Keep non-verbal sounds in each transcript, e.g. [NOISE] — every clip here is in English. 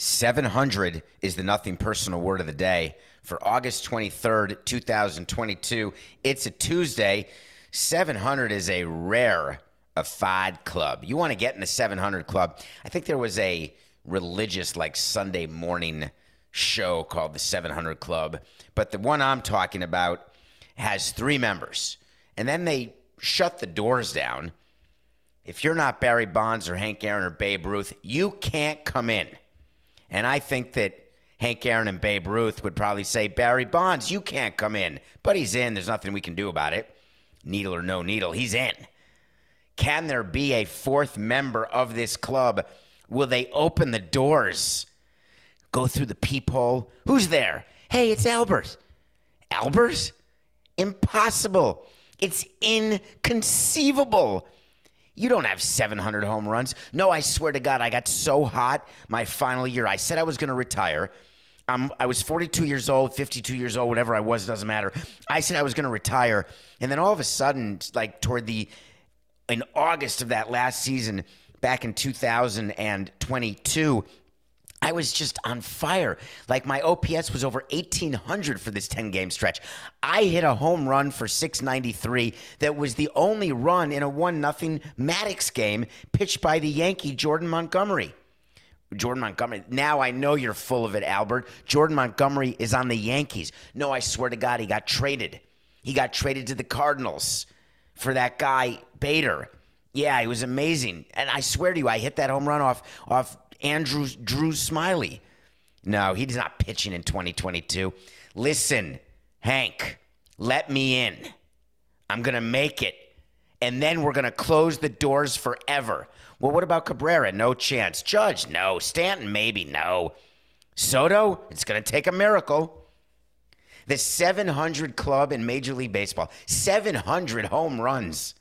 700 is the nothing personal word of the day for August 23rd, 2022. It's a Tuesday. 700 is a rare fad club. You want to get in the 700 club. I think there was a religious, like Sunday morning show called the 700 Club, but the one I'm talking about has three members. And then they shut the doors down. If you're not Barry Bonds or Hank Aaron or Babe Ruth, you can't come in. And I think that Hank Aaron and Babe Ruth would probably say, Barry Bonds, you can't come in. But he's in. There's nothing we can do about it. Needle or no needle, he's in. Can there be a fourth member of this club? Will they open the doors? Go through the peephole? Who's there? Hey, it's Albert. Albert? Impossible. It's inconceivable. You don't have 700 home runs. No, I swear to God, I got so hot my final year. I said I was going to retire. I was 42 years old, 52 years old, whatever I was, doesn't matter. I said I was going to retire. And then all of a sudden, like toward the, in August of that last season, back in 2022, I was just on fire. Like my OPS was over 1800 for this 10 game stretch. I hit a home run for 693 that was the only run in a 1 nothing Maddux game pitched by the Yankee Jordan Montgomery. Jordan Montgomery. Now I know you're full of it, Albert. Jordan Montgomery is on the Yankees. No, I swear to God, he got traded. He got traded to the Cardinals for that guy Bader. Yeah, he was amazing. And I swear to you, I hit that home run off off Andrew Drew Smyly. No, he's not pitching in 2022. Listen, Hank, let me in. I'm going to make it. And then we're going to close the doors forever. Well, what about Cabrera? No chance. Judge? No. Stanton? Maybe. No. Soto? It's going to take a miracle. The 700 club in Major League Baseball, 700 home runs.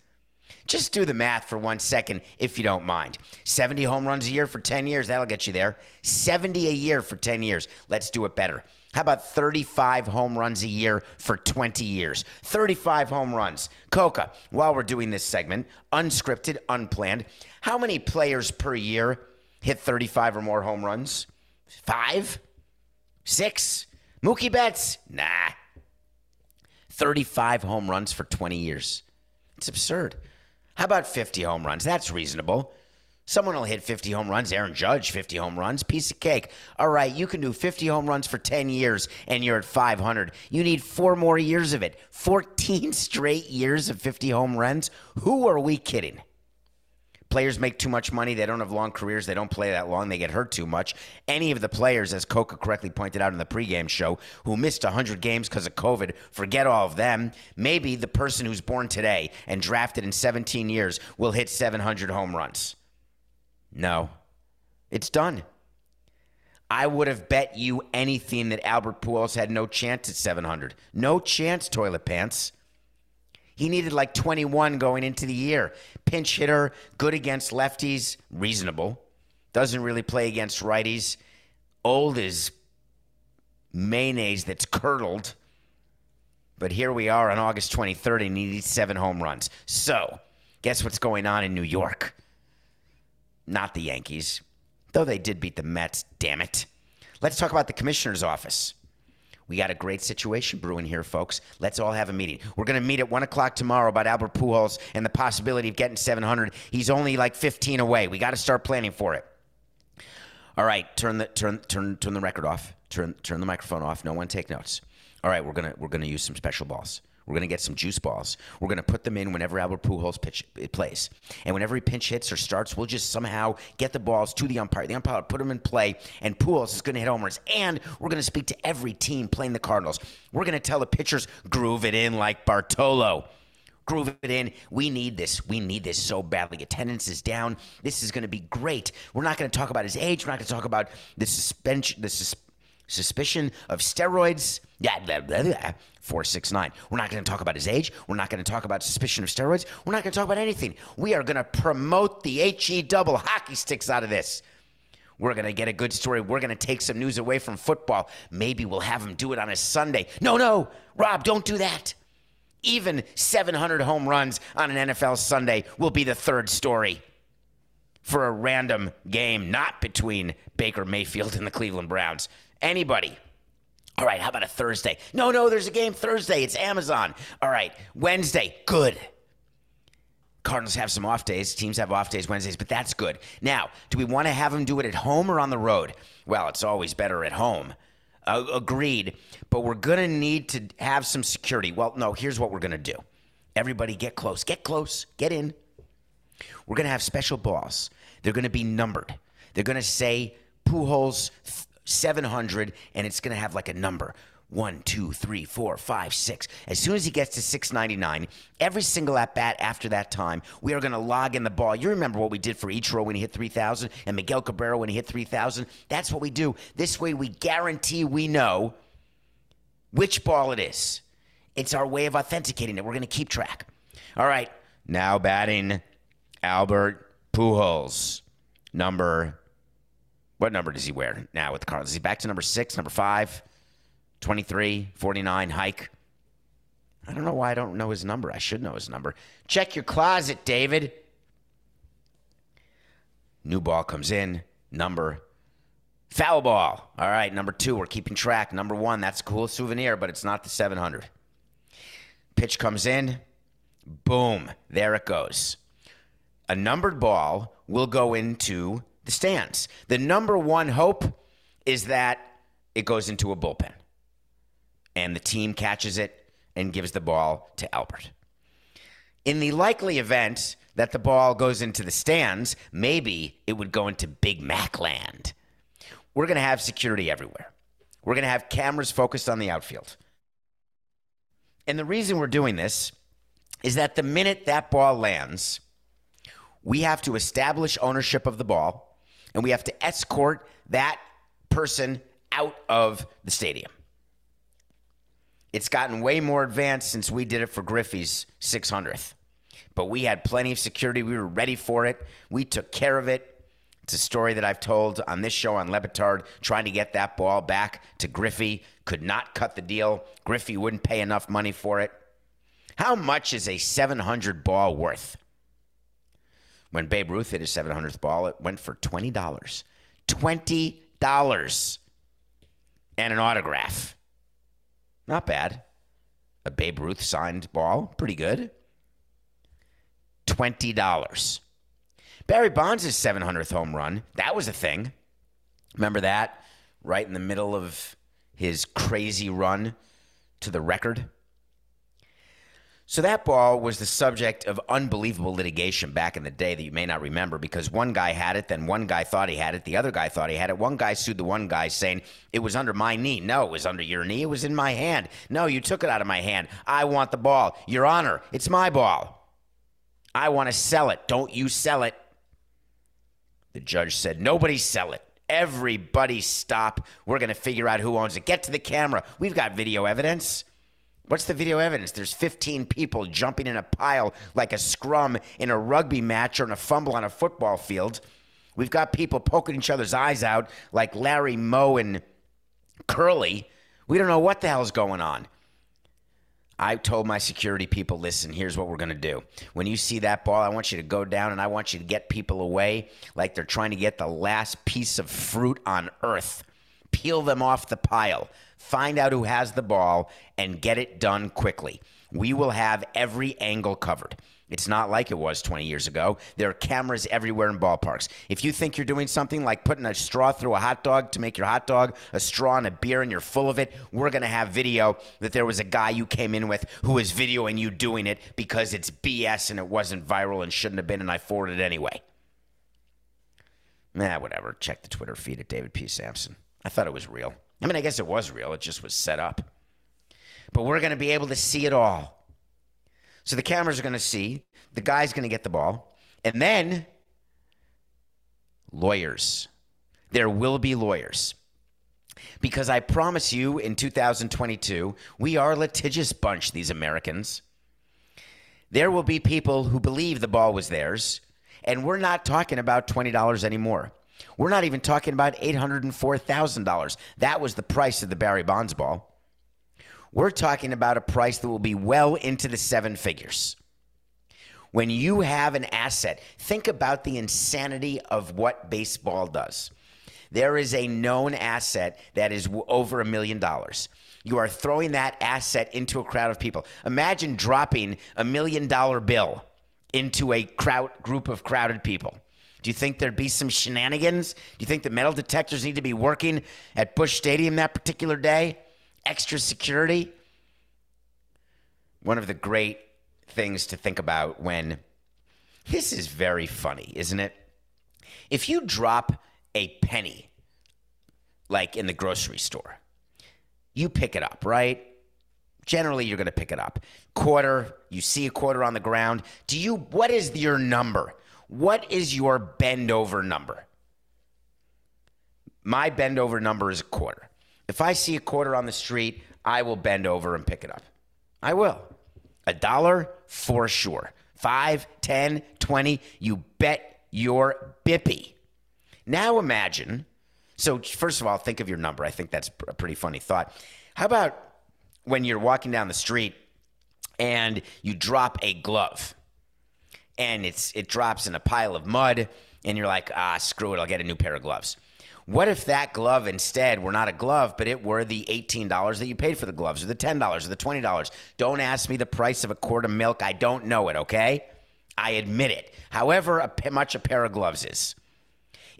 Just do the math for one second, if you don't mind. 70 home runs a year for 10 years, that'll get you there. 70 a year for 10 years. Let's do it better. How about 35 home runs a year for 20 years? 35 home runs. Coca, while we're doing this segment, unscripted, unplanned, how many players per year hit 35 or more home runs? Five? Six? Mookie Betts? Nah. 35 home runs for 20 years. It's absurd. How about 50 home runs? That's reasonable. Someone will hit 50 home runs. Aaron Judge, 50 home runs. Piece of cake. All right, you can do 50 home runs for 10 years and you're at 500. You need four more years of it. 14 [LAUGHS] straight years of 50 home runs? Who are we kidding? Players make too much money. They don't have long careers. They don't play that long. They get hurt too much. Any of the players, as Coca correctly pointed out in the pregame show, who missed 100 games because of COVID, forget all of them. Maybe the person who's born today and drafted in 17 years will hit 700 home runs. No, it's done. I would have bet you anything that Albert Pujols had no chance at 700. No chance, toilet pants. He needed like 21 going into the year. Pinch hitter, good against lefties, reasonable. Doesn't really play against righties. Old as mayonnaise that's curdled. But here we are on August 23rd, and he needs seven home runs. So, guess what's going on in New York? Not the Yankees, though they did beat the Mets, damn it. Let's talk about the commissioner's office. We got a great situation brewing here, folks. Let's all have a meeting. We're going to meet at 1 o'clock tomorrow about Albert Pujols and the possibility of getting 700. He's only like 15 away. We got to start planning for it. All right, turn the turn turn turn the record off. Turn turn the microphone off. No one take notes. All right, we're gonna we're gonna use some special balls. We're going to get some juice balls. We're going to put them in whenever Albert Pujols pitch plays, and whenever he pinch hits or starts, we'll just somehow get the balls to the umpire. The umpire will put them in play, and Pujols is going to hit homers. And we're going to speak to every team playing the Cardinals. We're going to tell the pitchers groove it in like Bartolo groove it in. We need this. We need this so badly. Attendance is down. This is going to be great. We're not going to talk about his age. We're not going to talk about the suspension, the sus- suspicion of steroids. Yeah, blah, blah, blah. 469. We're not going to talk about his age. We're not going to talk about suspicion of steroids. We're not going to talk about anything. We are going to promote the HE double hockey sticks out of this. We're going to get a good story. We're going to take some news away from football. Maybe we'll have him do it on a Sunday. No, no, Rob, don't do that. Even 700 home runs on an NFL Sunday will be the third story for a random game, not between Baker Mayfield and the Cleveland Browns. Anybody. All right, how about a Thursday? No, no, there's a game Thursday. It's Amazon. All right, Wednesday. Good. Cardinals have some off days. Teams have off days Wednesdays, but that's good. Now, do we want to have them do it at home or on the road? Well, it's always better at home. Uh, agreed. But we're going to need to have some security. Well, no, here's what we're going to do. Everybody get close. Get close. Get in. We're going to have special balls. They're going to be numbered. They're going to say Pujols 700, and it's going to have like a number. One, two, three, four, five, six. As soon as he gets to 699, every single at bat after that time, we are going to log in the ball. You remember what we did for Ichiro when he hit 3,000 and Miguel Cabrera when he hit 3,000? That's what we do. This way, we guarantee we know which ball it is. It's our way of authenticating it. We're going to keep track. All right, now batting Albert Pujols. Number, what number does he wear now with the Cardinals? Is he back to number six, number five? 23, 49, hike. I don't know why I don't know his number. I should know his number. Check your closet, David. New ball comes in. Number. Foul ball. All right, number two, we're keeping track. Number one, that's a cool souvenir, but it's not the 700. Pitch comes in. Boom. There it goes. A numbered ball will go into stands. The number one hope is that it goes into a bullpen and the team catches it and gives the ball to Albert. In the likely event that the ball goes into the stands, maybe it would go into Big Mac land. We're going to have security everywhere. We're going to have cameras focused on the outfield. And the reason we're doing this is that the minute that ball lands, we have to establish ownership of the ball and we have to escort that person out of the stadium. It's gotten way more advanced since we did it for Griffey's 600th. But we had plenty of security. We were ready for it. We took care of it. It's a story that I've told on this show on Le Batard, trying to get that ball back to Griffey. Could not cut the deal. Griffey wouldn't pay enough money for it. How much is a 700 ball worth? When Babe Ruth hit his 700th ball, it went for $20. $20 and an autograph. Not bad. A Babe Ruth signed ball, pretty good. $20. Barry Bonds' 700th home run, that was a thing. Remember that? Right in the middle of his crazy run to the record. So that ball was the subject of unbelievable litigation back in the day that you may not remember because one guy had it, then one guy thought he had it, the other guy thought he had it. One guy sued the one guy saying it was under my knee. No, it was under your knee. It was in my hand. No, you took it out of my hand. I want the ball. Your Honor, it's my ball. I want to sell it. Don't you sell it. The judge said, Nobody sell it. Everybody stop. We're going to figure out who owns it. Get to the camera. We've got video evidence. What's the video evidence? There's 15 people jumping in a pile like a scrum in a rugby match or in a fumble on a football field. We've got people poking each other's eyes out like Larry Moe and Curly. We don't know what the hell's going on. I told my security people, listen, here's what we're going to do. When you see that ball, I want you to go down and I want you to get people away like they're trying to get the last piece of fruit on earth. Peel them off the pile find out who has the ball, and get it done quickly. We will have every angle covered. It's not like it was 20 years ago. There are cameras everywhere in ballparks. If you think you're doing something like putting a straw through a hot dog to make your hot dog a straw and a beer and you're full of it, we're going to have video that there was a guy you came in with who was videoing you doing it because it's BS and it wasn't viral and shouldn't have been, and I forwarded it anyway. Nah, whatever. Check the Twitter feed at David P. Samson. I thought it was real. I mean, I guess it was real. It just was set up. But we're going to be able to see it all. So the cameras are going to see, the guy's going to get the ball, and then lawyers. There will be lawyers. Because I promise you, in 2022, we are a litigious bunch, these Americans. There will be people who believe the ball was theirs, and we're not talking about $20 anymore. We're not even talking about $804,000. That was the price of the Barry Bonds ball. We're talking about a price that will be well into the seven figures. When you have an asset, think about the insanity of what baseball does. There is a known asset that is over a million dollars. You are throwing that asset into a crowd of people. Imagine dropping a million dollar bill into a crowd group of crowded people. Do you think there'd be some shenanigans? Do you think the metal detectors need to be working at Busch Stadium that particular day? extra security. One of the great things to think about when this is very funny, isn't it? If you drop a penny, like in the grocery store, you pick it up, right? Generally, you're going to pick it up. Quarter, you see a quarter on the ground. Do you, what is your number? What is your bend over number? My bend over number is a quarter. If I see a quarter on the street, I will bend over and pick it up. I will. A dollar for sure. Five, ten, twenty, you bet your bippy. Now imagine. So, first of all, think of your number. I think that's a pretty funny thought. How about when you're walking down the street and you drop a glove and it's it drops in a pile of mud and you're like, ah, screw it, I'll get a new pair of gloves. What if that glove instead were not a glove, but it were the $18 that you paid for the gloves, or the $10, or the $20? Don't ask me the price of a quart of milk. I don't know it, okay? I admit it. However a, much a pair of gloves is.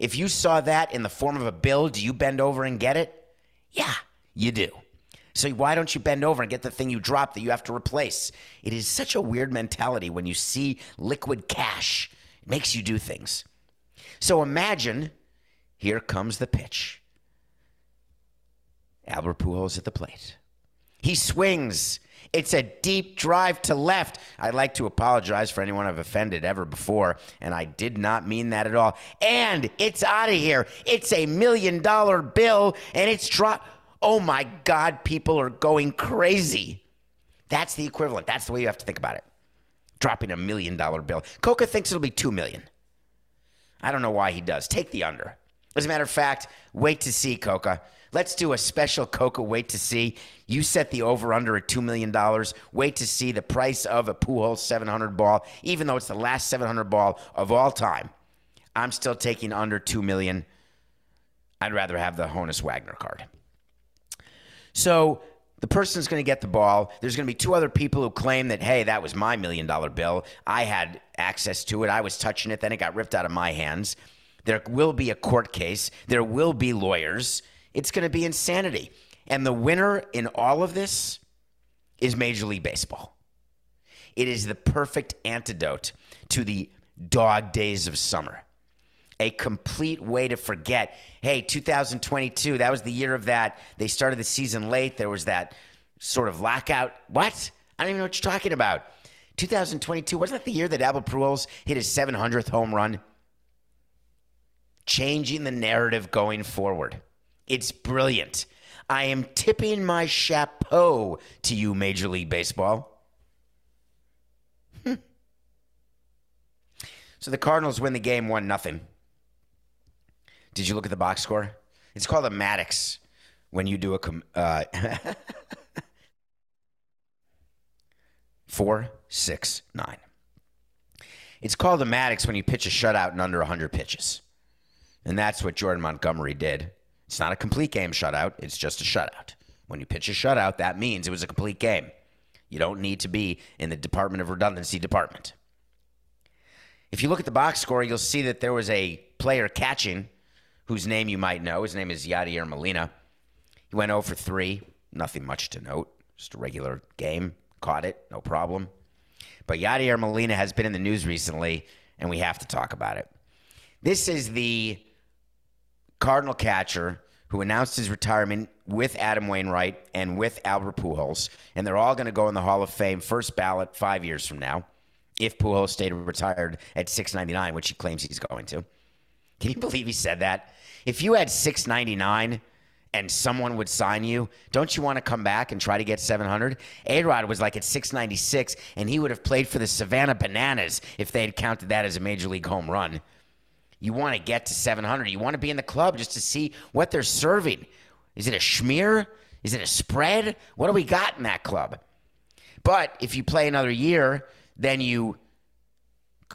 If you saw that in the form of a bill, do you bend over and get it? Yeah, you do. So why don't you bend over and get the thing you dropped that you have to replace? It is such a weird mentality when you see liquid cash. It makes you do things. So imagine here comes the pitch. Albert Pujols at the plate. He swings. It's a deep drive to left. I'd like to apologize for anyone I've offended ever before, and I did not mean that at all. And it's out of here. It's a million dollar bill, and it's drop. Oh my God, people are going crazy. That's the equivalent. That's the way you have to think about it. Dropping a million dollar bill. Coca thinks it'll be two million. I don't know why he does. Take the under. As a matter of fact, wait to see, Coca. Let's do a special Coca wait to see. You set the over under at $2 million. Wait to see the price of a Pujols 700 ball, even though it's the last 700 ball of all time. I'm still taking under 2 million. I'd rather have the Honus Wagner card. So the person's going to get the ball. There's going to be two other people who claim that, hey, that was my million dollar bill. I had access to it. I was touching it. Then it got ripped out of my hands. There will be a court case. There will be lawyers. It's going to be insanity. And the winner in all of this is Major League Baseball. It is the perfect antidote to the dog days of summer. A complete way to forget. Hey, 2022, that was the year of that. They started the season late. There was that sort of lockout. What? I don't even know what you're talking about. 2022, wasn't that the year that Albert Pujols hit his 700th home run? changing the narrative going forward. It's brilliant. I am tipping my chapeau to you, Major League Baseball. Hmm. So the Cardinals win the game 1 nothing. Did you look at the box score? It's called a Maddux when you do a. Com- uh, [LAUGHS] four, six, nine. It's called a Maddux when you pitch a shutout in under 100 pitches. And that's what Jordan Montgomery did. It's not a complete game shutout, it's just a shutout. When you pitch a shutout, that means it was a complete game. You don't need to be in the Department of Redundancy department. If you look at the box score, you'll see that there was a player catching whose name you might know. His name is Yadier Molina. He went 0 for 3. Nothing much to note. Just a regular game. Caught it, no problem. But Yadier Molina has been in the news recently, and we have to talk about it. This is the Cardinal catcher who announced his retirement with Adam Wainwright and with Albert Pujols, and they're all going to go in the Hall of Fame first ballot five years from now, if Pujols stayed retired at 699, which he claims he's going to. Can you believe he said that? If you had 699 and someone would sign you, don't you want to come back and try to get 700? A-Rod was like at 696, and he would have played for the Savannah Bananas if they had counted that as a major league home run. You want to get to 700. You want to be in the club just to see what they're serving. Is it a schmear? Is it a spread? What do we got in that club? But if you play another year, then you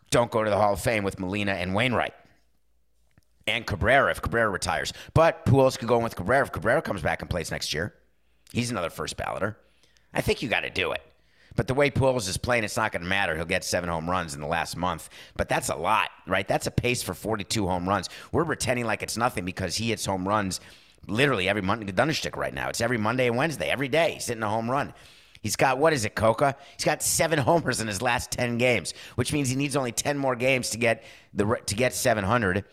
don't go to the Hall of Fame with Molina and Wainwright. And Cabrera if Cabrera retires. But else could go in with Cabrera if Cabrera comes back and plays next year? He's another first balloter. I think you got to do it. But the way Pujols is playing, it's not going to matter. He'll get seven home runs in the last month. But that's a lot, right? That's a pace for 42 home runs. We're pretending like it's nothing because he hits home runs literally every Monday. Dunderstick right now. It's every Monday and Wednesday, every day. He's hitting a home run. He's got, what is it, Coca? He's got seven [LAUGHS] homers in his last 10 games, which means he needs only 10 more games to get, the, to get 700.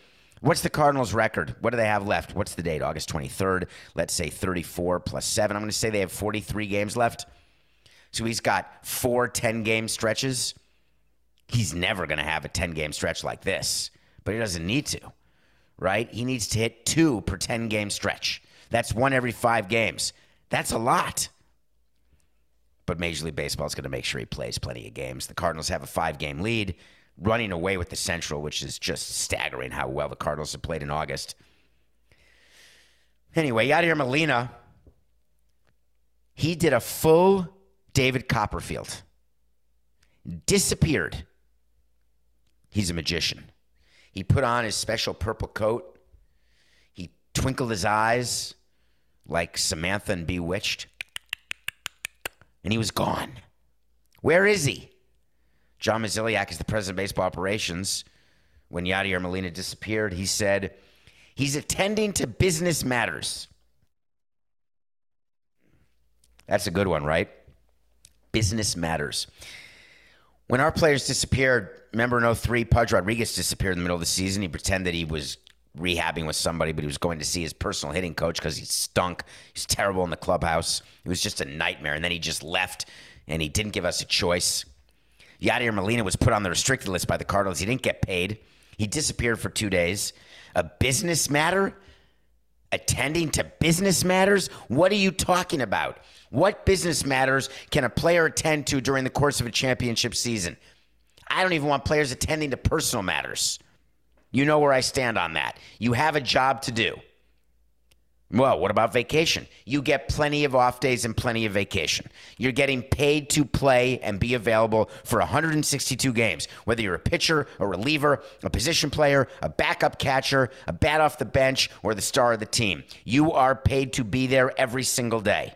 What's the Cardinals' record? What do they have left? What's the date? August 23rd. Let's say 34 plus 7. I'm going to say they have 43 games left. So he's got four 10 game stretches. He's never going to have a 10 game stretch like this, but he doesn't need to, right? He needs to hit two per 10 game stretch. That's one every five games. That's a lot. But Major League Baseball is going to make sure he plays plenty of games. The Cardinals have a five game lead, running away with the Central, which is just staggering how well the Cardinals have played in August. Anyway, Yadier Molina, he did a full David Copperfield disappeared. He's a magician. He put on his special purple coat. He twinkled his eyes like Samantha and Bewitched. And he was gone. Where is he? John Mozeliak is the president of baseball operations. When Yadier Molina disappeared, he said, he's attending to business matters. That's a good one, right? business matters. When our players disappeared, remember in 03, Pudge Rodriguez disappeared in the middle of the season. He pretended that he was rehabbing with somebody, but he was going to see his personal hitting coach because he stunk. He's terrible in the clubhouse. It was just a nightmare. And then he just left and he didn't give us a choice. Yadier Molina was put on the restricted list by the Cardinals. He didn't get paid. He disappeared for two days. A business matter? Attending to business matters? What are you talking about? What business matters can a player attend to during the course of a championship season? I don't even want players attending to personal matters. You know where I stand on that. You have a job to do. Well, what about vacation? You get plenty of off days and plenty of vacation. You're getting paid to play and be available for 162 games, whether you're a pitcher, a reliever, a position player, a backup catcher, a bat off the bench, or the star of the team. You are paid to be there every single day.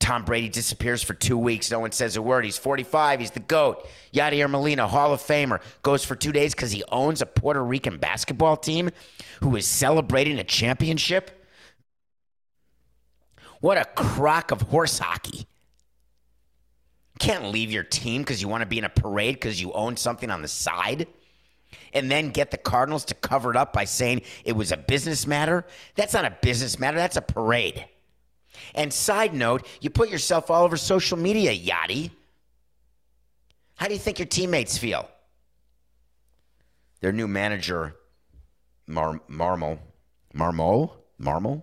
Tom Brady disappears for two weeks. No one says a word. He's 45. He's the GOAT. Yadier Molina, Hall of Famer, goes for two days because he owns a Puerto Rican basketball team who is celebrating a championship. What a crock of horse hockey. Can't leave your team because you want to be in a parade because you own something on the side and then get the Cardinals to cover it up by saying it was a business matter. That's not a business matter, that's a parade. And side note, you put yourself all over social media, Yadi. How do you think your teammates feel? Their new manager, Mar- Marmol, Marmol, Marmol,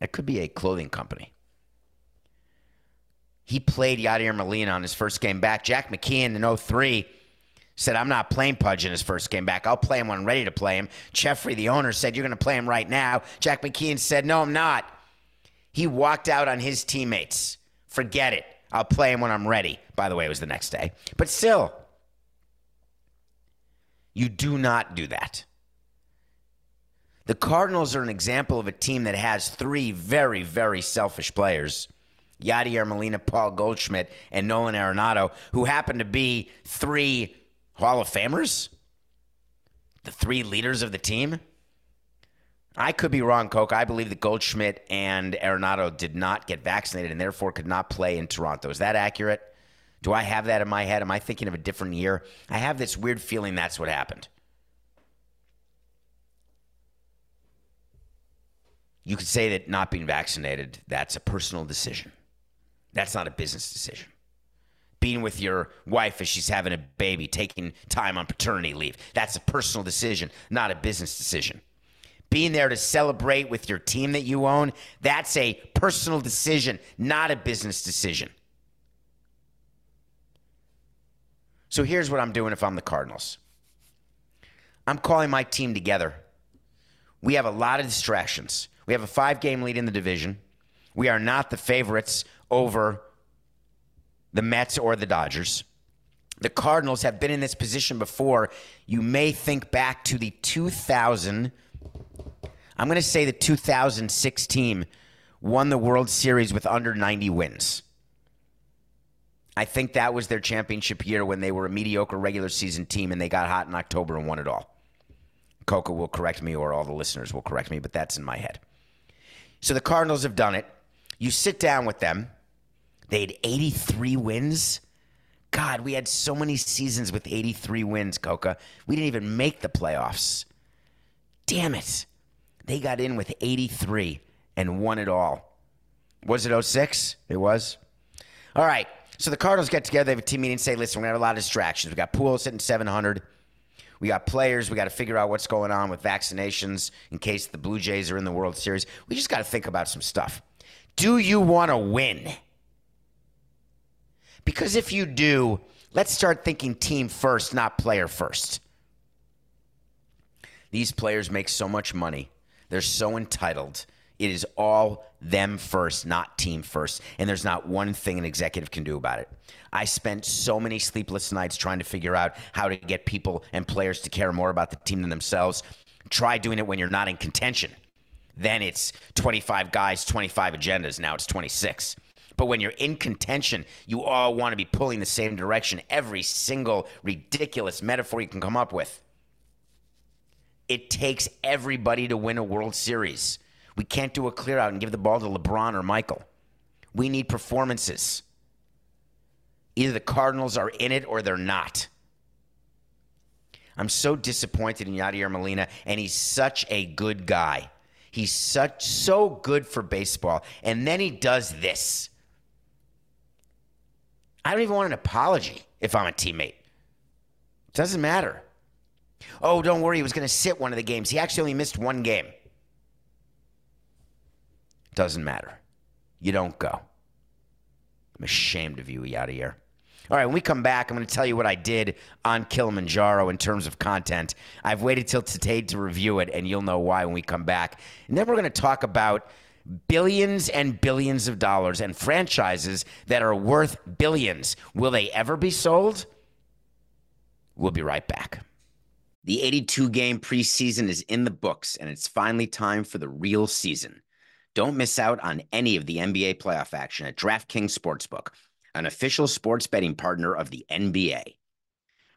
that could be a clothing company. He played Yadier Molina on his first game back. Jack McKeon in 03 said, I'm not playing Pudge in his first game back. I'll play him when I'm ready to play him. Jeffrey, the owner, said, You're going to play him right now. Jack McKeon said, No, I'm not. He walked out on his teammates. Forget it. I'll play him when I'm ready. By the way, it was the next day. But still, you do not do that. The Cardinals are an example of a team that has three very, very selfish players Yadier Molina, Paul Goldschmidt, and Nolan Arenado, who happen to be three Hall of Famers? The three leaders of the team? I could be wrong, Coke. I believe that Goldschmidt and Arenado did not get vaccinated and therefore could not play in Toronto. Is that accurate? Do I have that in my head? Am I thinking of a different year? I have this weird feeling that's what happened. You could say that not being vaccinated, that's a personal decision. That's not a business decision. Being with your wife as she's having a baby, taking time on paternity leave, that's a personal decision, not a business decision. Being there to celebrate with your team that you own, that's a personal decision, not a business decision. So here's what I'm doing if I'm the Cardinals I'm calling my team together. We have a lot of distractions. We have a five game lead in the division. We are not the favorites over the Mets or the Dodgers. The Cardinals have been in this position before. You may think back to the 2000, I'm going to say the 2006 team won the World Series with under 90 wins. I think that was their championship year when they were a mediocre regular season team and they got hot in October and won it all. Coca will correct me or all the listeners will correct me, but that's in my head. So the Cardinals have done it. You sit down with them. They had 83 wins. God, we had so many seasons with 83 wins, Coca. We didn't even make the playoffs. Damn it. They got in with 83 and won it all. Was it 06? It was. All right. So the Cardinals get together, they have a team meeting, and say, listen, to have a lot of distractions. We got pools sitting 700. We got players. We got to figure out what's going on with vaccinations in case the Blue Jays are in the World Series. We just got to think about some stuff. Do you want to win? Because if you do, let's start thinking team first, not player first. These players make so much money. They're so entitled. It is all them first, not team first. And there's not one thing an executive can do about it. I spent so many sleepless nights trying to figure out how to get people and players to care more about the team than themselves. Try doing it when you're not in contention. Then it's 25 guys, 25 agendas. Now it's 26. But when you're in contention, you all want to be pulling the same direction. Every single ridiculous metaphor you can come up with. It takes everybody to win a World Series. We can't do a clear out and give the ball to LeBron or Michael. We need performances. Either the Cardinals are in it or they're not. I'm so disappointed in Yadier Molina, and he's such a good guy. He's such so good for baseball, and then he does this. I don't even want an apology if I'm a teammate. It Doesn't matter. Oh, don't worry, he was going to sit one of the games. He actually only missed one game. Doesn't matter. You don't go. I'm ashamed of you, Yadier. All right, when we come back, I'm going to tell you what I did on Kilimanjaro in terms of content. I've waited till today to review it, and you'll know why when we come back. And then we're going to talk about billions and billions of dollars and franchises that are worth billions. Will they ever be sold? We'll be right back. The 82 game preseason is in the books, and it's finally time for the real season. Don't miss out on any of the NBA playoff action at DraftKings Sportsbook, an official sports betting partner of the NBA.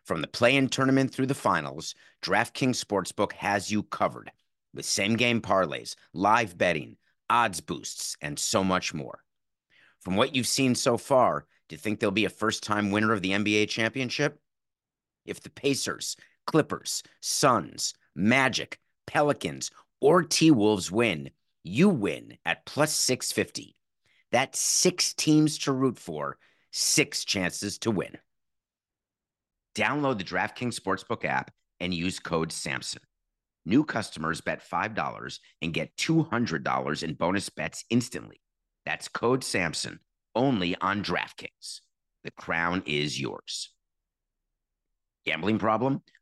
From the play in tournament through the finals, DraftKings Sportsbook has you covered with same game parlays, live betting, odds boosts, and so much more. From what you've seen so far, do you think there'll be a first time winner of the NBA championship? If the Pacers, Clippers, Suns, Magic, Pelicans, or T Wolves win, you win at plus 650. That's six teams to root for, six chances to win. Download the DraftKings Sportsbook app and use code SAMSON. New customers bet $5 and get $200 in bonus bets instantly. That's code SAMSON only on DraftKings. The crown is yours. Gambling problem?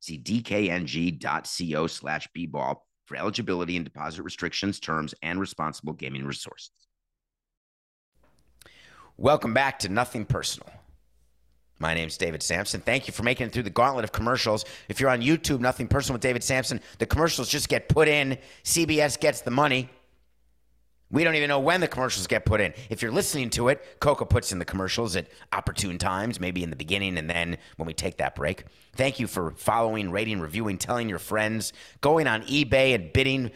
See dkng.co slash bball for eligibility and deposit restrictions, terms, and responsible gaming resources. Welcome back to Nothing Personal. My name's David Samson. Thank you for making it through the gauntlet of commercials. If you're on YouTube, Nothing Personal with David Samson, the commercials just get put in. CBS gets the money. We don't even know when the commercials get put in. If you're listening to it, Coca puts in the commercials at opportune times, maybe in the beginning and then when we take that break. Thank you for following, rating, reviewing, telling your friends, going on eBay and bidding.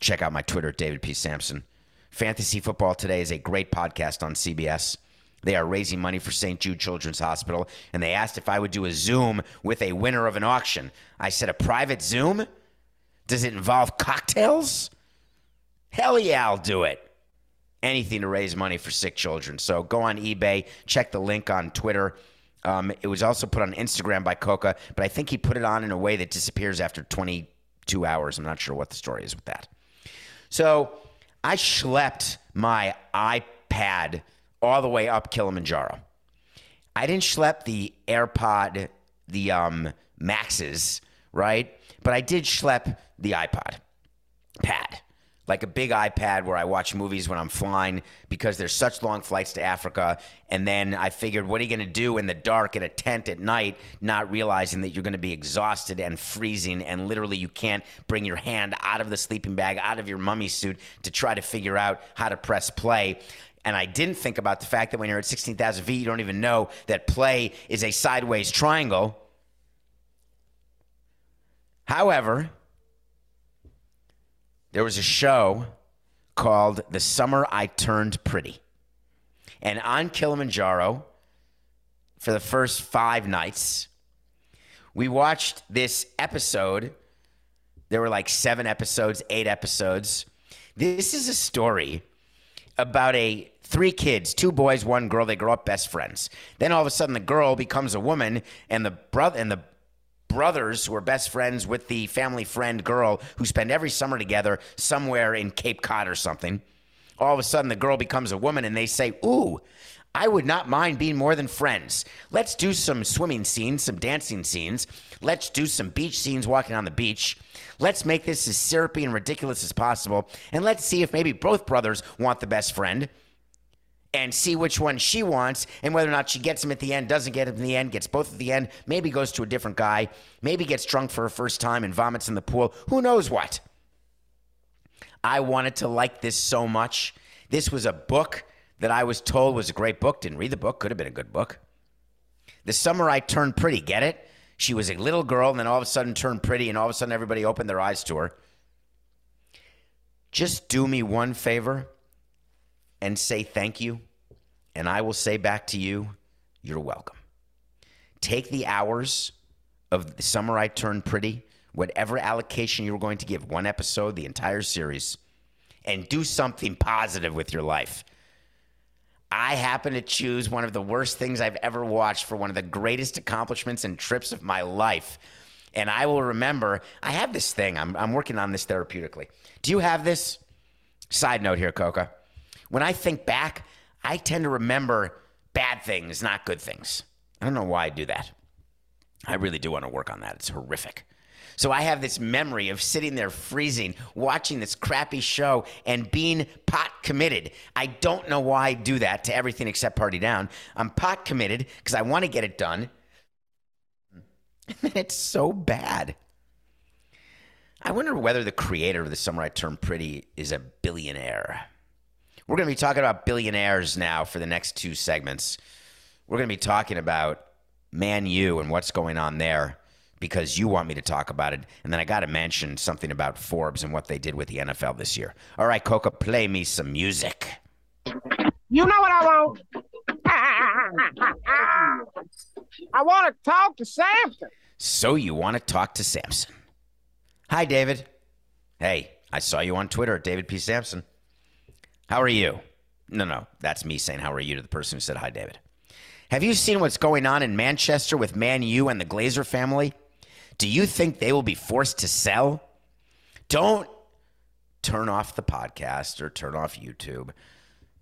Check out my Twitter, David P. Samson. Fantasy Football Today is a great podcast on CBS. They are raising money for St. Jude Children's Hospital, and they asked if I would do a Zoom with a winner of an auction. I said, A private Zoom? Does it involve cocktails? Hell yeah, I'll do it. Anything to raise money for sick children. So go on eBay, check the link on Twitter. Um, it was also put on Instagram by Coca, but I think he put it on in a way that disappears after 22 hours. I'm not sure what the story is with that. So I schlepped my iPad all the way up Kilimanjaro. I didn't schlep the AirPod, the um, Maxes, right? But I did schlep the iPod pad like a big iPad where I watch movies when I'm flying because there's such long flights to Africa. And then I figured, what are you going to do in the dark in a tent at night, not realizing that you're going to be exhausted and freezing, and literally you can't bring your hand out of the sleeping bag, out of your mummy suit to try to figure out how to press play. And I didn't think about the fact that when you're at 16,000 feet, you don't even know that play is a sideways triangle. However, there was a show called The Summer I Turned Pretty. And on Kilimanjaro, for the first five nights, we watched this episode. There were like seven episodes, eight episodes. This is a story about a three kids, two boys, one girl. They grow up best friends. Then all of a sudden, the girl becomes a woman, and the brother and the brothers who are best friends with the family friend girl who spend every summer together somewhere in Cape Cod or something. All of a sudden, the girl becomes a woman, and they say, "Ooh." I would not mind being more than friends. Let's do some swimming scenes, some dancing scenes. Let's do some beach scenes walking on the beach. Let's make this as syrupy and ridiculous as possible. And let's see if maybe both brothers want the best friend and see which one she wants and whether or not she gets him at the end, doesn't get him in the end, gets both at the end, maybe goes to a different guy, maybe gets drunk for her first time and vomits in the pool. Who knows what? I wanted to like this so much. This was a book that I was told was a great book. Didn't read the book, could have been a good book. The summer I turned pretty, get it? She was a little girl and then all of a sudden turned pretty, and all of a sudden everybody opened their eyes to her. Just do me one favor and say thank you, and I will say back to you, you're welcome. Take the hours of the summer I turned pretty, whatever allocation you're going to give, one episode, the entire series, and do something positive with your life. I happen to choose one of the worst things I've ever watched for one of the greatest accomplishments and trips of my life. And I will remember, I have this thing, I'm, I'm working on this therapeutically. Do you have this? Side note here, Coca. When I think back, I tend to remember bad things, not good things. I don't know why I do that. I really do want to work on that. It's horrific. So I have this memory of sitting there freezing, watching this crappy show and being pot committed. I don't know why I do that to everything except Party Down. I'm pot committed because I want to get it done. [LAUGHS] And it's so bad. I wonder whether the creator of the Summer I Turned Pretty is a billionaire. We're going to be talking about billionaires now for the next two segments. We're going to be talking about Man U and what's going on there because you want me to talk about it. And then I got to mention something about Forbes and what they did with the NFL this year. All right, Coca, play me some music. You know what I want? I want to talk to Samson. So you want to talk to Samson. Hi, David. Hey, I saw you on Twitter, David P. Samson. How are you? No, no, that's me saying how are you to the person who said hi, David. Have you seen what's going on in Manchester with Man U and the Glazer family? Do you think they will be forced to sell? Don't turn off the podcast or turn off YouTube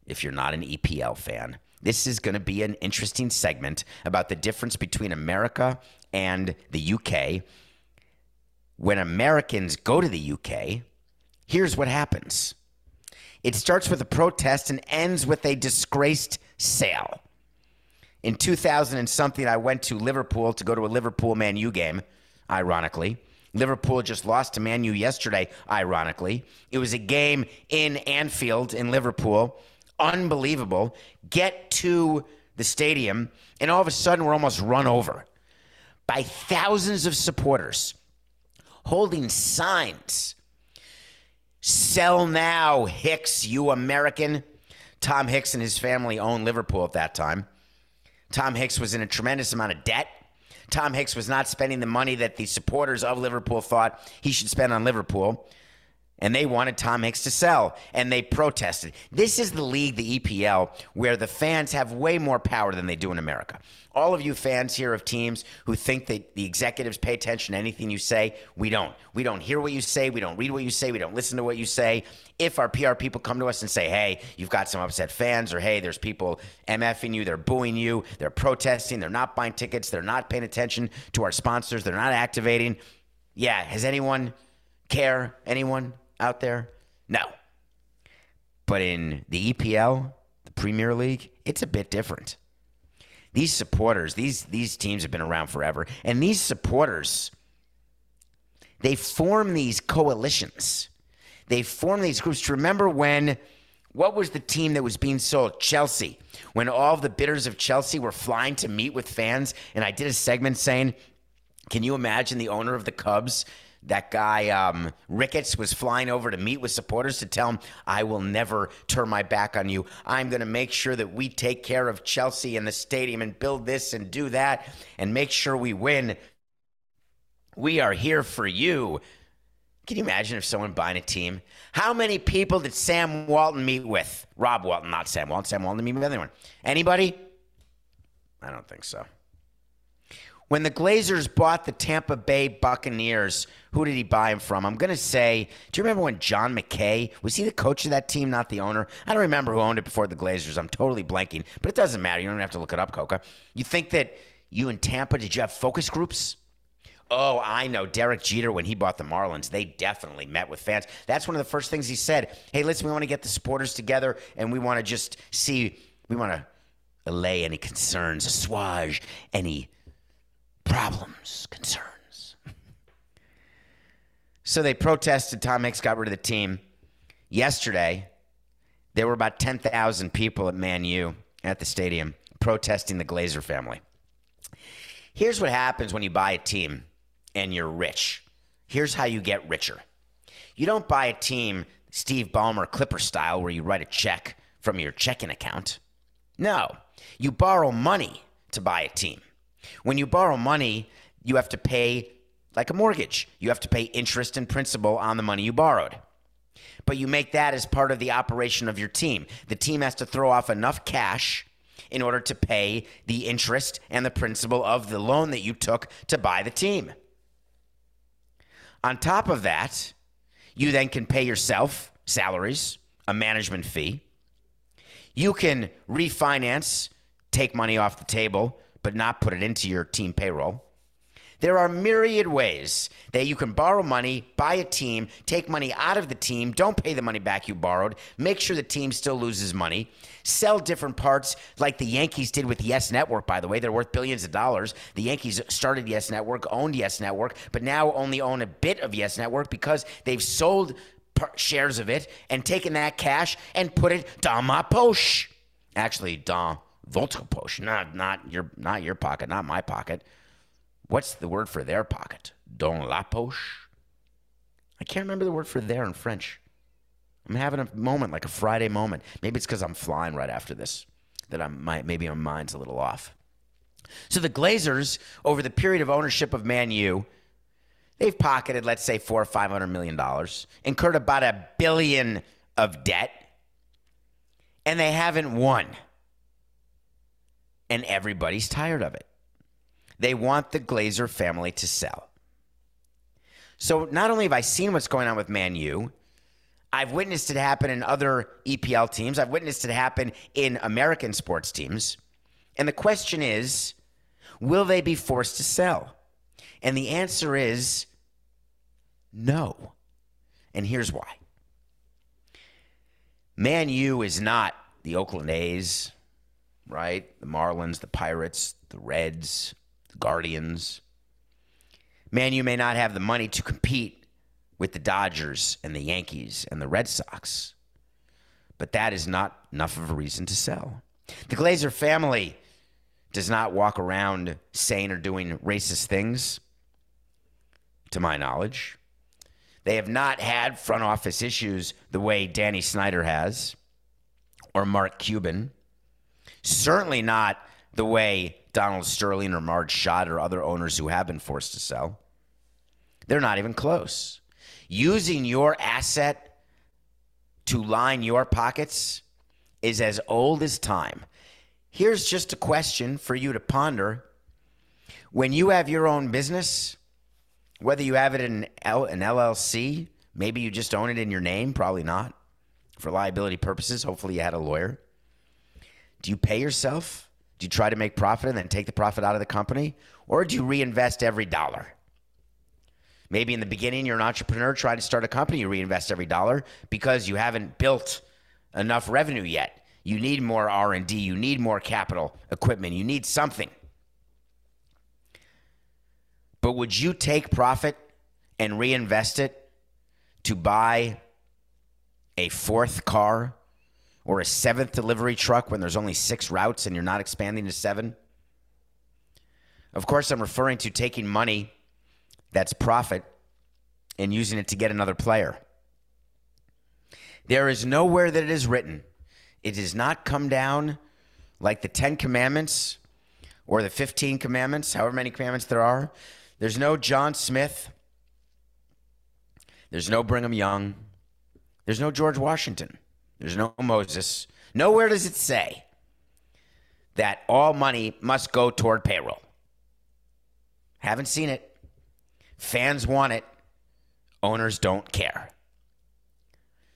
if you're not an EPL fan. This is going to be an interesting segment about the difference between America and the UK. When Americans go to the UK, here's what happens it starts with a protest and ends with a disgraced sale. In 2000 and something, I went to Liverpool to go to a Liverpool Man U game, ironically. Liverpool just lost to Man U yesterday, ironically. It was a game in Anfield in Liverpool. Unbelievable. Get to the stadium, and all of a sudden, we're almost run over by thousands of supporters holding signs. Sell now, Hicks, you American. Tom Hicks and his family owned Liverpool at that time. Tom Hicks was in a tremendous amount of debt. Tom Hicks was not spending the money that the supporters of Liverpool thought he should spend on Liverpool. And they wanted Tom Hicks to sell, and they protested. This is the league, the EPL, where the fans have way more power than they do in America. All of you fans here of teams who think that the executives pay attention to anything you say, we don't. We don't hear what you say. We don't read what you say. We don't listen to what you say. If our PR people come to us and say, hey, you've got some upset fans, or hey, there's people MFing you, they're booing you, they're protesting, they're not buying tickets, they're not paying attention to our sponsors, they're not activating. Yeah, has anyone care? Anyone out there? No. But in the EPL, the Premier League, it's a bit different these supporters, these these teams have been around forever, and these supporters, they form these coalitions. They form these groups. Remember when, what was the team that was being sold? Chelsea. When all the bidders of Chelsea were flying to meet with fans, and I did a segment saying, "Can you imagine the owner of the Cubs?" That guy um, Ricketts was flying over to meet with supporters to tell him, I will never turn my back on you. I'm going to make sure that we take care of Chelsea and the stadium and build this and do that and make sure we win. We are here for you. Can you imagine if someone buying a team? How many people did Sam Walton meet with? Rob Walton, not Sam Walton. Sam Walton meet with anyone. Anybody? I don't think so. When the Glazers bought the Tampa Bay Buccaneers, who did he buy him from? I'm going to say, do you remember when John McKay, was he the coach of that team, not the owner? I don't remember who owned it before the Glazers. I'm totally blanking, but it doesn't matter. You don't have to look it up, Coca. You think that you in Tampa, did you have focus groups? Oh, I know. Derek Jeter, when he bought the Marlins, they definitely met with fans. That's one of the first things he said. Hey, listen, we want to get the supporters together and we want to just see, we want to allay any concerns, assuage any problems, concerns. so they protested. Tom Hicks got rid of the team. Yesterday, there were about 10,000 people at Man U at the stadium protesting the Glazer family. Here's what happens when you buy a team and you're rich. Here's how you get richer. You don't buy a team Steve Ballmer Clipper style where you write a check from your checking account. No, you borrow money to buy a team. When you borrow money, you have to pay like a mortgage. You have to pay interest and principal on the money you borrowed. But you make that as part of the operation of your team. The team has to throw off enough cash in order to pay the interest and the principal of the loan that you took to buy the team. On top of that, you then can pay yourself salaries, a management fee. You can refinance, take money off the table but not put it into your team payroll. There are myriad ways that you can borrow money, buy a team, take money out of the team, don't pay the money back you borrowed, make sure the team still loses money, sell different parts like the Yankees did with Yes Network, by the way. They're worth billions of dollars. The Yankees started Yes Network, owned Yes Network, but now only own a bit of Yes Network because they've sold shares of it and taken that cash and put it dans ma poche. Actually, dans Voltposh, not not your not your pocket, not my pocket. What's the word for their pocket? Don la poche. I can't remember the word for there in French. I'm having a moment, like a Friday moment. Maybe it's because I'm flying right after this that I'm my maybe my mind's a little off. So the Glazers, over the period of ownership of Man U, they've pocketed, let's say, four or five hundred million dollars, incurred about a billion of debt, and they haven't won and everybody's tired of it. They want the Glazer family to sell. So not only have I seen what's going on with Man U, I've witnessed it happen in other EPL teams. I've witnessed it happen in American sports teams. And the question is will they be forced to sell? And the answer is no. And here's why Man U is not the Oakland A's, right? The Marlins, the Pirates, the Reds, the Guardians. Man U may not have the money to compete with the Dodgers and the Yankees and the Red Sox, but that is not enough of a reason to sell. The Glazer family does not walk around saying or doing racist things, to my knowledge. They have not had front office issues the way Danny Snyder has or Mark Cuban. Certainly not the way Donald Sterling or Marge Schott or other owners who have been forced to sell. They're not even close. Using your asset to line your pockets is as old as time. Here's just a question for you to ponder. When you have your own business, whether you have it in L- an LLC, maybe you just own it in your name, probably not. For liability purposes, hopefully you had a lawyer. Do you pay yourself? Do you try to make profit and then take the profit out of the company? Or do you reinvest every dollar? Maybe in the beginning you're an entrepreneur trying to start a company, you reinvest every dollar because you haven't built enough revenue yet. You need more R&D, you need more capital, equipment, you need something. But would you take profit and reinvest it to buy a fourth car or a seventh delivery truck when there's only six routes and you're not expanding to seven? Of course, I'm referring to taking money that's profit and using it to get another player. There is nowhere that it is written. It does not come down like the 10 commandments or the 15 commandments, however many commandments there are. There's no John Smith. There's no Brigham Young. There's no George Washington. There's no Moses. Nowhere does it say that all money must go toward payroll. Haven't seen it. Fans want it. Owners don't care.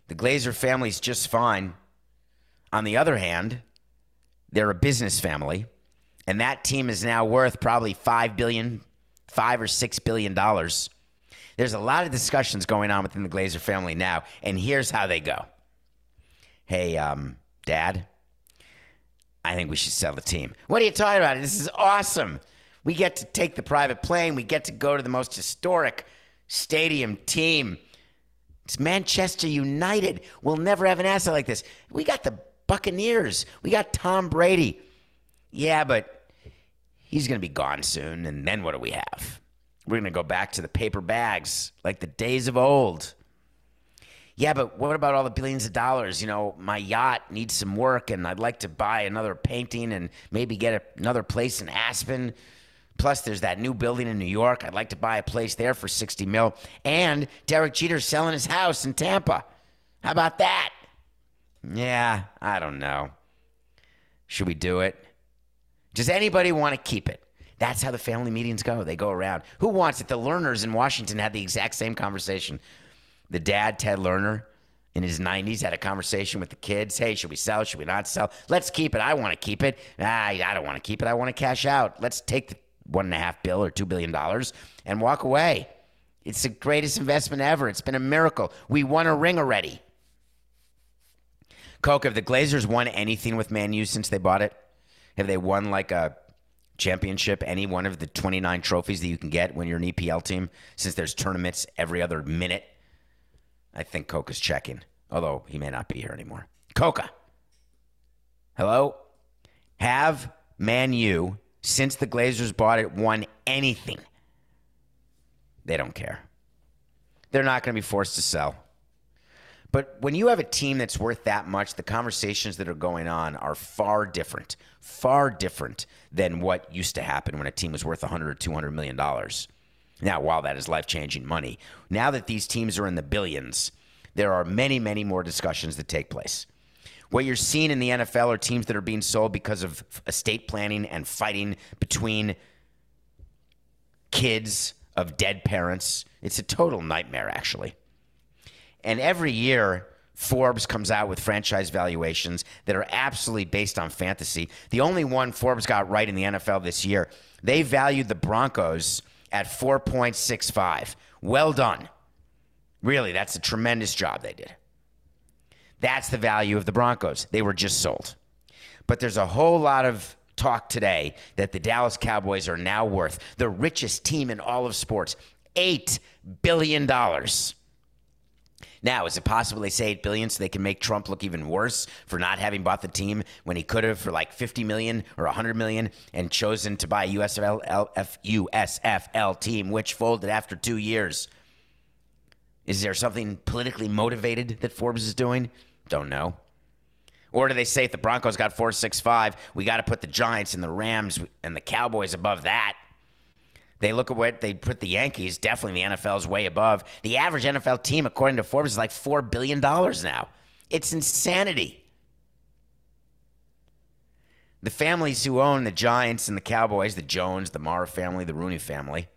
The Glazer family's just fine. On the other hand, they're a business family, and that team is now worth probably five billion, five or six billion dollars. There's a lot of discussions going on within the Glazer family now, and here's how they go. Hey, um, Dad, I think we should sell the team. What are you talking about? This is awesome. We get to take the private plane. We get to go to the most historic stadium team. It's Manchester United. We'll never have an asset like this. We got the Buccaneers. We got Tom Brady. Yeah, but he's going to be gone soon. And then what do we have? We're going to go back to the paper bags like the days of old. Yeah, but what about all the billions of dollars? You know, my yacht needs some work and I'd like to buy another painting and maybe get a, another place in Aspen. Plus, there's that new building in New York. I'd like to buy a place there for 60 mil. And Derek Jeter's selling his house in Tampa. How about that? Yeah, I don't know. Should we do it? Does anybody want to keep it? That's how the family meetings go. They go around. Who wants it? The Lerners in Washington had the exact same conversation. The dad, Ted Lerner, in his 90s, had a conversation with the kids. Hey, should we sell? Should we not sell? Let's keep it. I want to keep it. Ah, I don't want to keep it. I want to cash out. Let's take the one and a half bill or two billion dollars and walk away. It's the greatest investment ever. It's been a miracle. We won a ring already. Coke, have the Glazers won anything with Man U since they bought it? Have they won like a championship, any one of the 29 trophies that you can get when you're an EPL team, since there's tournaments every other minute? I think Coca's checking, although he may not be here anymore. Coca, hello? Have Man U, since the Glazers bought it, won anything? They don't care. They're not going to be forced to sell. But when you have a team that's worth that much, the conversations that are going on are far different, far different than what used to happen when a team was worth 100 or 200 million dollars. Now, while that is life-changing money, now that these teams are in the billions, there are many, many more discussions that take place. What you're seeing in the NFL are teams that are being sold because of estate planning and fighting between kids of dead parents. It's a total nightmare, actually. And every year, Forbes comes out with franchise valuations that are absolutely based on fantasy. The only one Forbes got right in the NFL this year, they valued the Broncos at 4.65. Well done. Really, that's a tremendous job they did. That's the value of the Broncos. They were just sold. But there's a whole lot of talk today that the Dallas Cowboys are now worth the richest team in all of sports $8 billion. Now, is it possible they say eight billion so they can make Trump look even worse for not having bought the team when he could have for like 50 million or 100 million and chosen to buy a USFL, USFL team, which folded after two years? Is there something politically motivated that Forbes is doing? Don't know. Or do they say if the Broncos got 465, we got to put the Giants and the Rams and the Cowboys above that? They look at what they put the Yankees, definitely the NFL's way above. The average NFL team, according to Forbes, is like $4 billion now. It's insanity. The families who own the Giants and the Cowboys, the Jones, the Mara family, the Rooney family,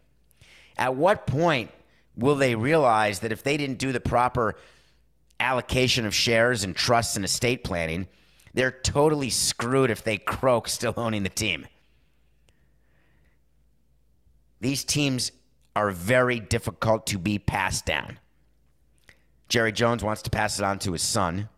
at what point will they realize that if they didn't do the proper allocation of shares and trusts and estate planning, they're totally screwed if they croak still owning the team? These teams are very difficult to be passed down. Jerry Jones wants to pass it on to his son.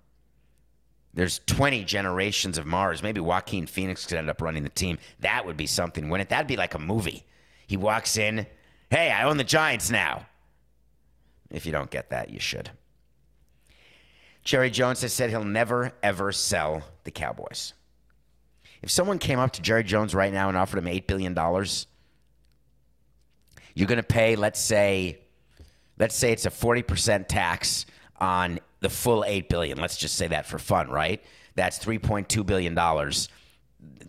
There's 20 generations of Maras. Maybe Joaquin Phoenix could end up running the team. That would be something. Wouldn't it? That'd be like a movie. He walks in, hey, I own the Giants now. If you don't get that, you should. Jerry Jones has said he'll never, ever sell the Cowboys. If someone came up to Jerry Jones right now and offered him $8 billion, you're going to pay, let's say, let's say it's a 40% tax on the full 8 billion. Let's just say that for fun, right? That's 3.2 billion dollars.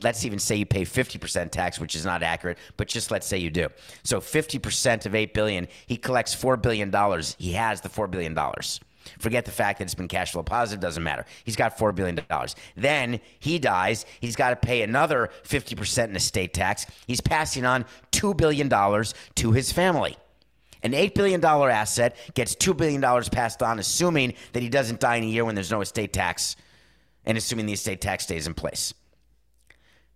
Let's even say you pay 50% tax, which is not accurate, but just let's say you do. So 50% of 8 billion, he collects 4 billion dollars. He has the 4 billion dollars. Forget the fact that it's been cash flow positive, doesn't matter. He's got $4 billion. Then he dies. He's got to pay another 50% in estate tax. He's passing on $2 billion to his family. An $8 billion asset gets $2 billion passed on, assuming that he doesn't die in a year when there's no estate tax, and assuming the estate tax stays in place.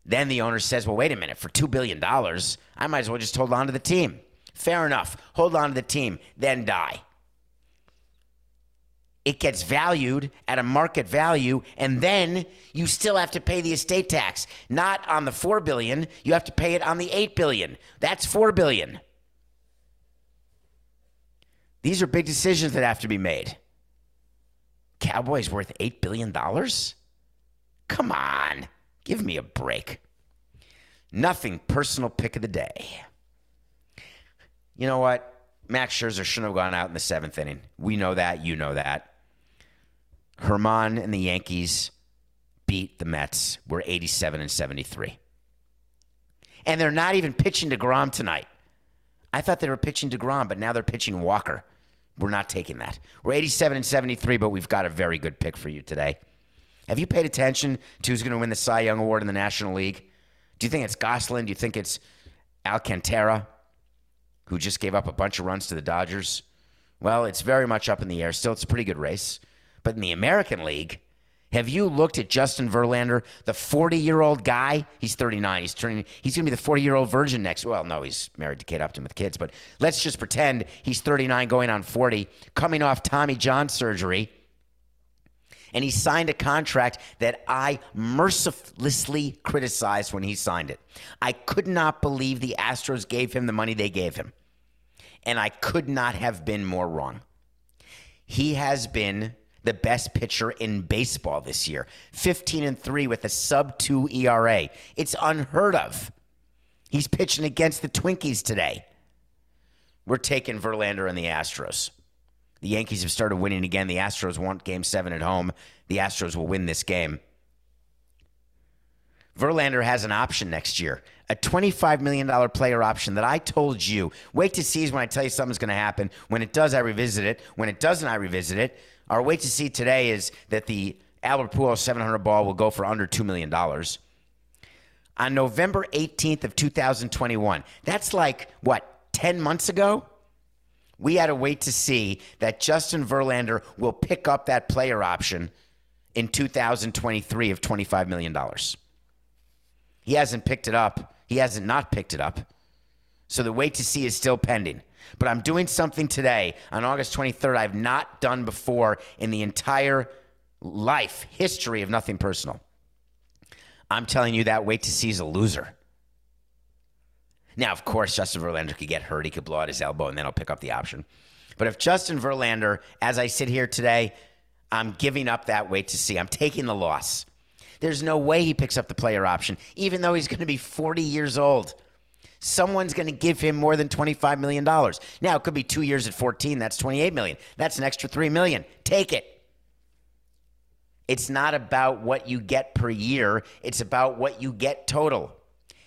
Then the owner says, well, wait a minute, for $2 billion, I might as well just hold on to the team. Fair enough. Hold on to the team, then die it gets valued at a market value and then you still have to pay the estate tax. Not on the 4 billion you have to pay it on the 8 billion. That's 4 billion. These are big decisions that have to be made. Cowboys worth 8 billion dollars? Come on. Give me a break. Nothing personal pick of the day. You know what? Max Scherzer shouldn't have gone out in the seventh inning. We know that. You know that. Germán and the Yankees beat the Mets. We're 87 and 73. And they're not even pitching to DeGrom tonight. I thought they were pitching to DeGrom, but now they're pitching Walker. We're not taking that. We're 87 and 73, but we've got a very good pick for you today. Have you paid attention to who's going to win the Cy Young Award in the National League? Do you think it's Gonsolin? Do you think it's Alcantara, who just gave up a bunch of runs to the Dodgers? Well, it's very much up in the air. Still, it's a pretty good race. But in the American League, have you looked at Justin Verlander, the 40 year old guy? He's 39. He's turning. He's going to be the 40 year old virgin next. Well, no, he's married to Kate Upton with kids. But let's just pretend he's 39, going on 40, coming off Tommy John surgery, and he signed a contract that I mercilessly criticized when he signed it. I could not believe the Astros gave him the money they gave him, and I could not have been more wrong. He has been the best pitcher in baseball this year. 15 and 3 with a sub 2 ERA. It's unheard of. He's pitching against the Twinkies today. We're taking Verlander and the Astros. The Yankees have started winning again. The Astros want game 7 at home. The Astros will win this game. Verlander has an option next year, a $25 million player option that I told you. Wait to see when I tell you something's going to happen. When it does, I revisit it. When it doesn't, I revisit it. Our wait to see today is that the Albert Pujols 700 ball will go for under $2 million. On November 18th of 2021, that's like, what, 10 months ago? We had to wait to see that Justin Verlander will pick up that player option in 2023 of $25 million. He hasn't picked it up. He hasn't not picked it up. So the wait to see is still pending. But I'm doing something today on August 23rd I've not done before in the entire life history of nothing personal. I'm telling you that wait to see is a loser. Now, of course, Justin Verlander could get hurt. He could blow out his elbow, and then I'll pick up the option. But if Justin Verlander, as I sit here today, I'm giving up that wait to see. I'm taking the loss. There's no way he picks up the player option, even though he's going to be 40 years old. Someone's going to give him more than $25 million. Now, it could be two years at 14. That's 28 million. That's an extra 3 million. Take it. It's not about what you get per year, it's about what you get total.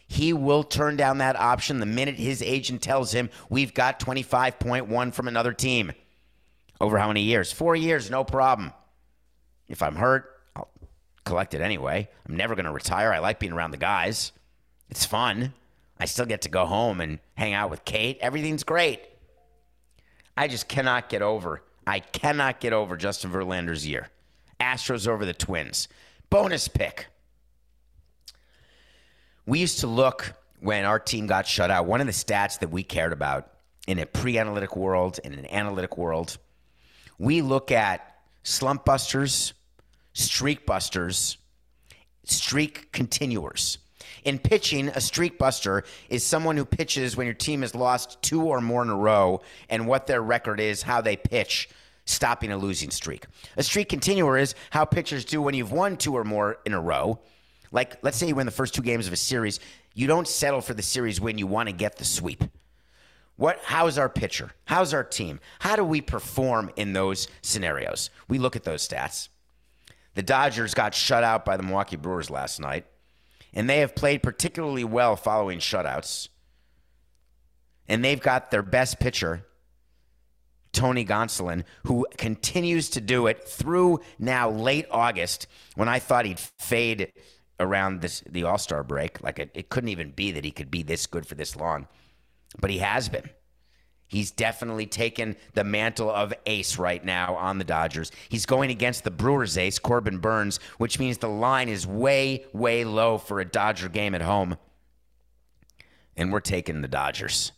He will turn down that option the minute his agent tells him we've got 25.1 from another team. Over how many years? Four years, no problem. If I'm hurt, I'll collect it anyway. I'm never going to retire. I like being around the guys. It's fun. I still get to go home and hang out with Kate. Everything's great. I just cannot get over. I cannot get over Justin Verlander's year. Astros over the Twins. Bonus pick. We used to look when our team got shut out. One of the stats that we cared about in a pre analytic world, in an analytic world, we look at slump busters, streak busters, streak continuers. In pitching, a streak buster is someone who pitches when your team has lost two or more in a row and what their record is, how they pitch, stopping a losing streak. A streak continuer is how pitchers do when you've won two or more in a row. Like, let's say you win the first two games of a series, you don't settle for the series win, you want to get the sweep. What how's our pitcher? How's our team? How do we perform in those scenarios? We look at those stats. The Dodgers got shut out by the Milwaukee Brewers last night, and they have played particularly well following shutouts. And they've got their best pitcher, Tony Gonsolin, who continues to do it through now late August when I thought he'd fade around this the All Star break. Like it, it couldn't even be that he could be this good for this long, but he has been. He's definitely taken the mantle of ace right now on the Dodgers. He's going against the Brewers ace, Corbin Burnes, which means the line is way, way low for a Dodger game at home. And we're taking the Dodgers.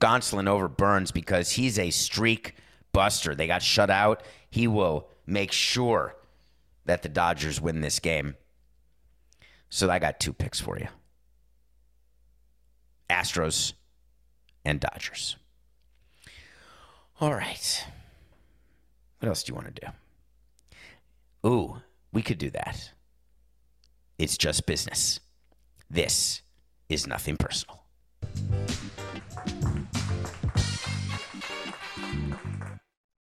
Gonsolin over Burnes because he's a streak buster. They got shut out. He will make sure that the Dodgers win this game. So I got two picks for you Astros and Dodgers. All right. What else do you want to do? Ooh, we could do that. It's just business. This is nothing personal.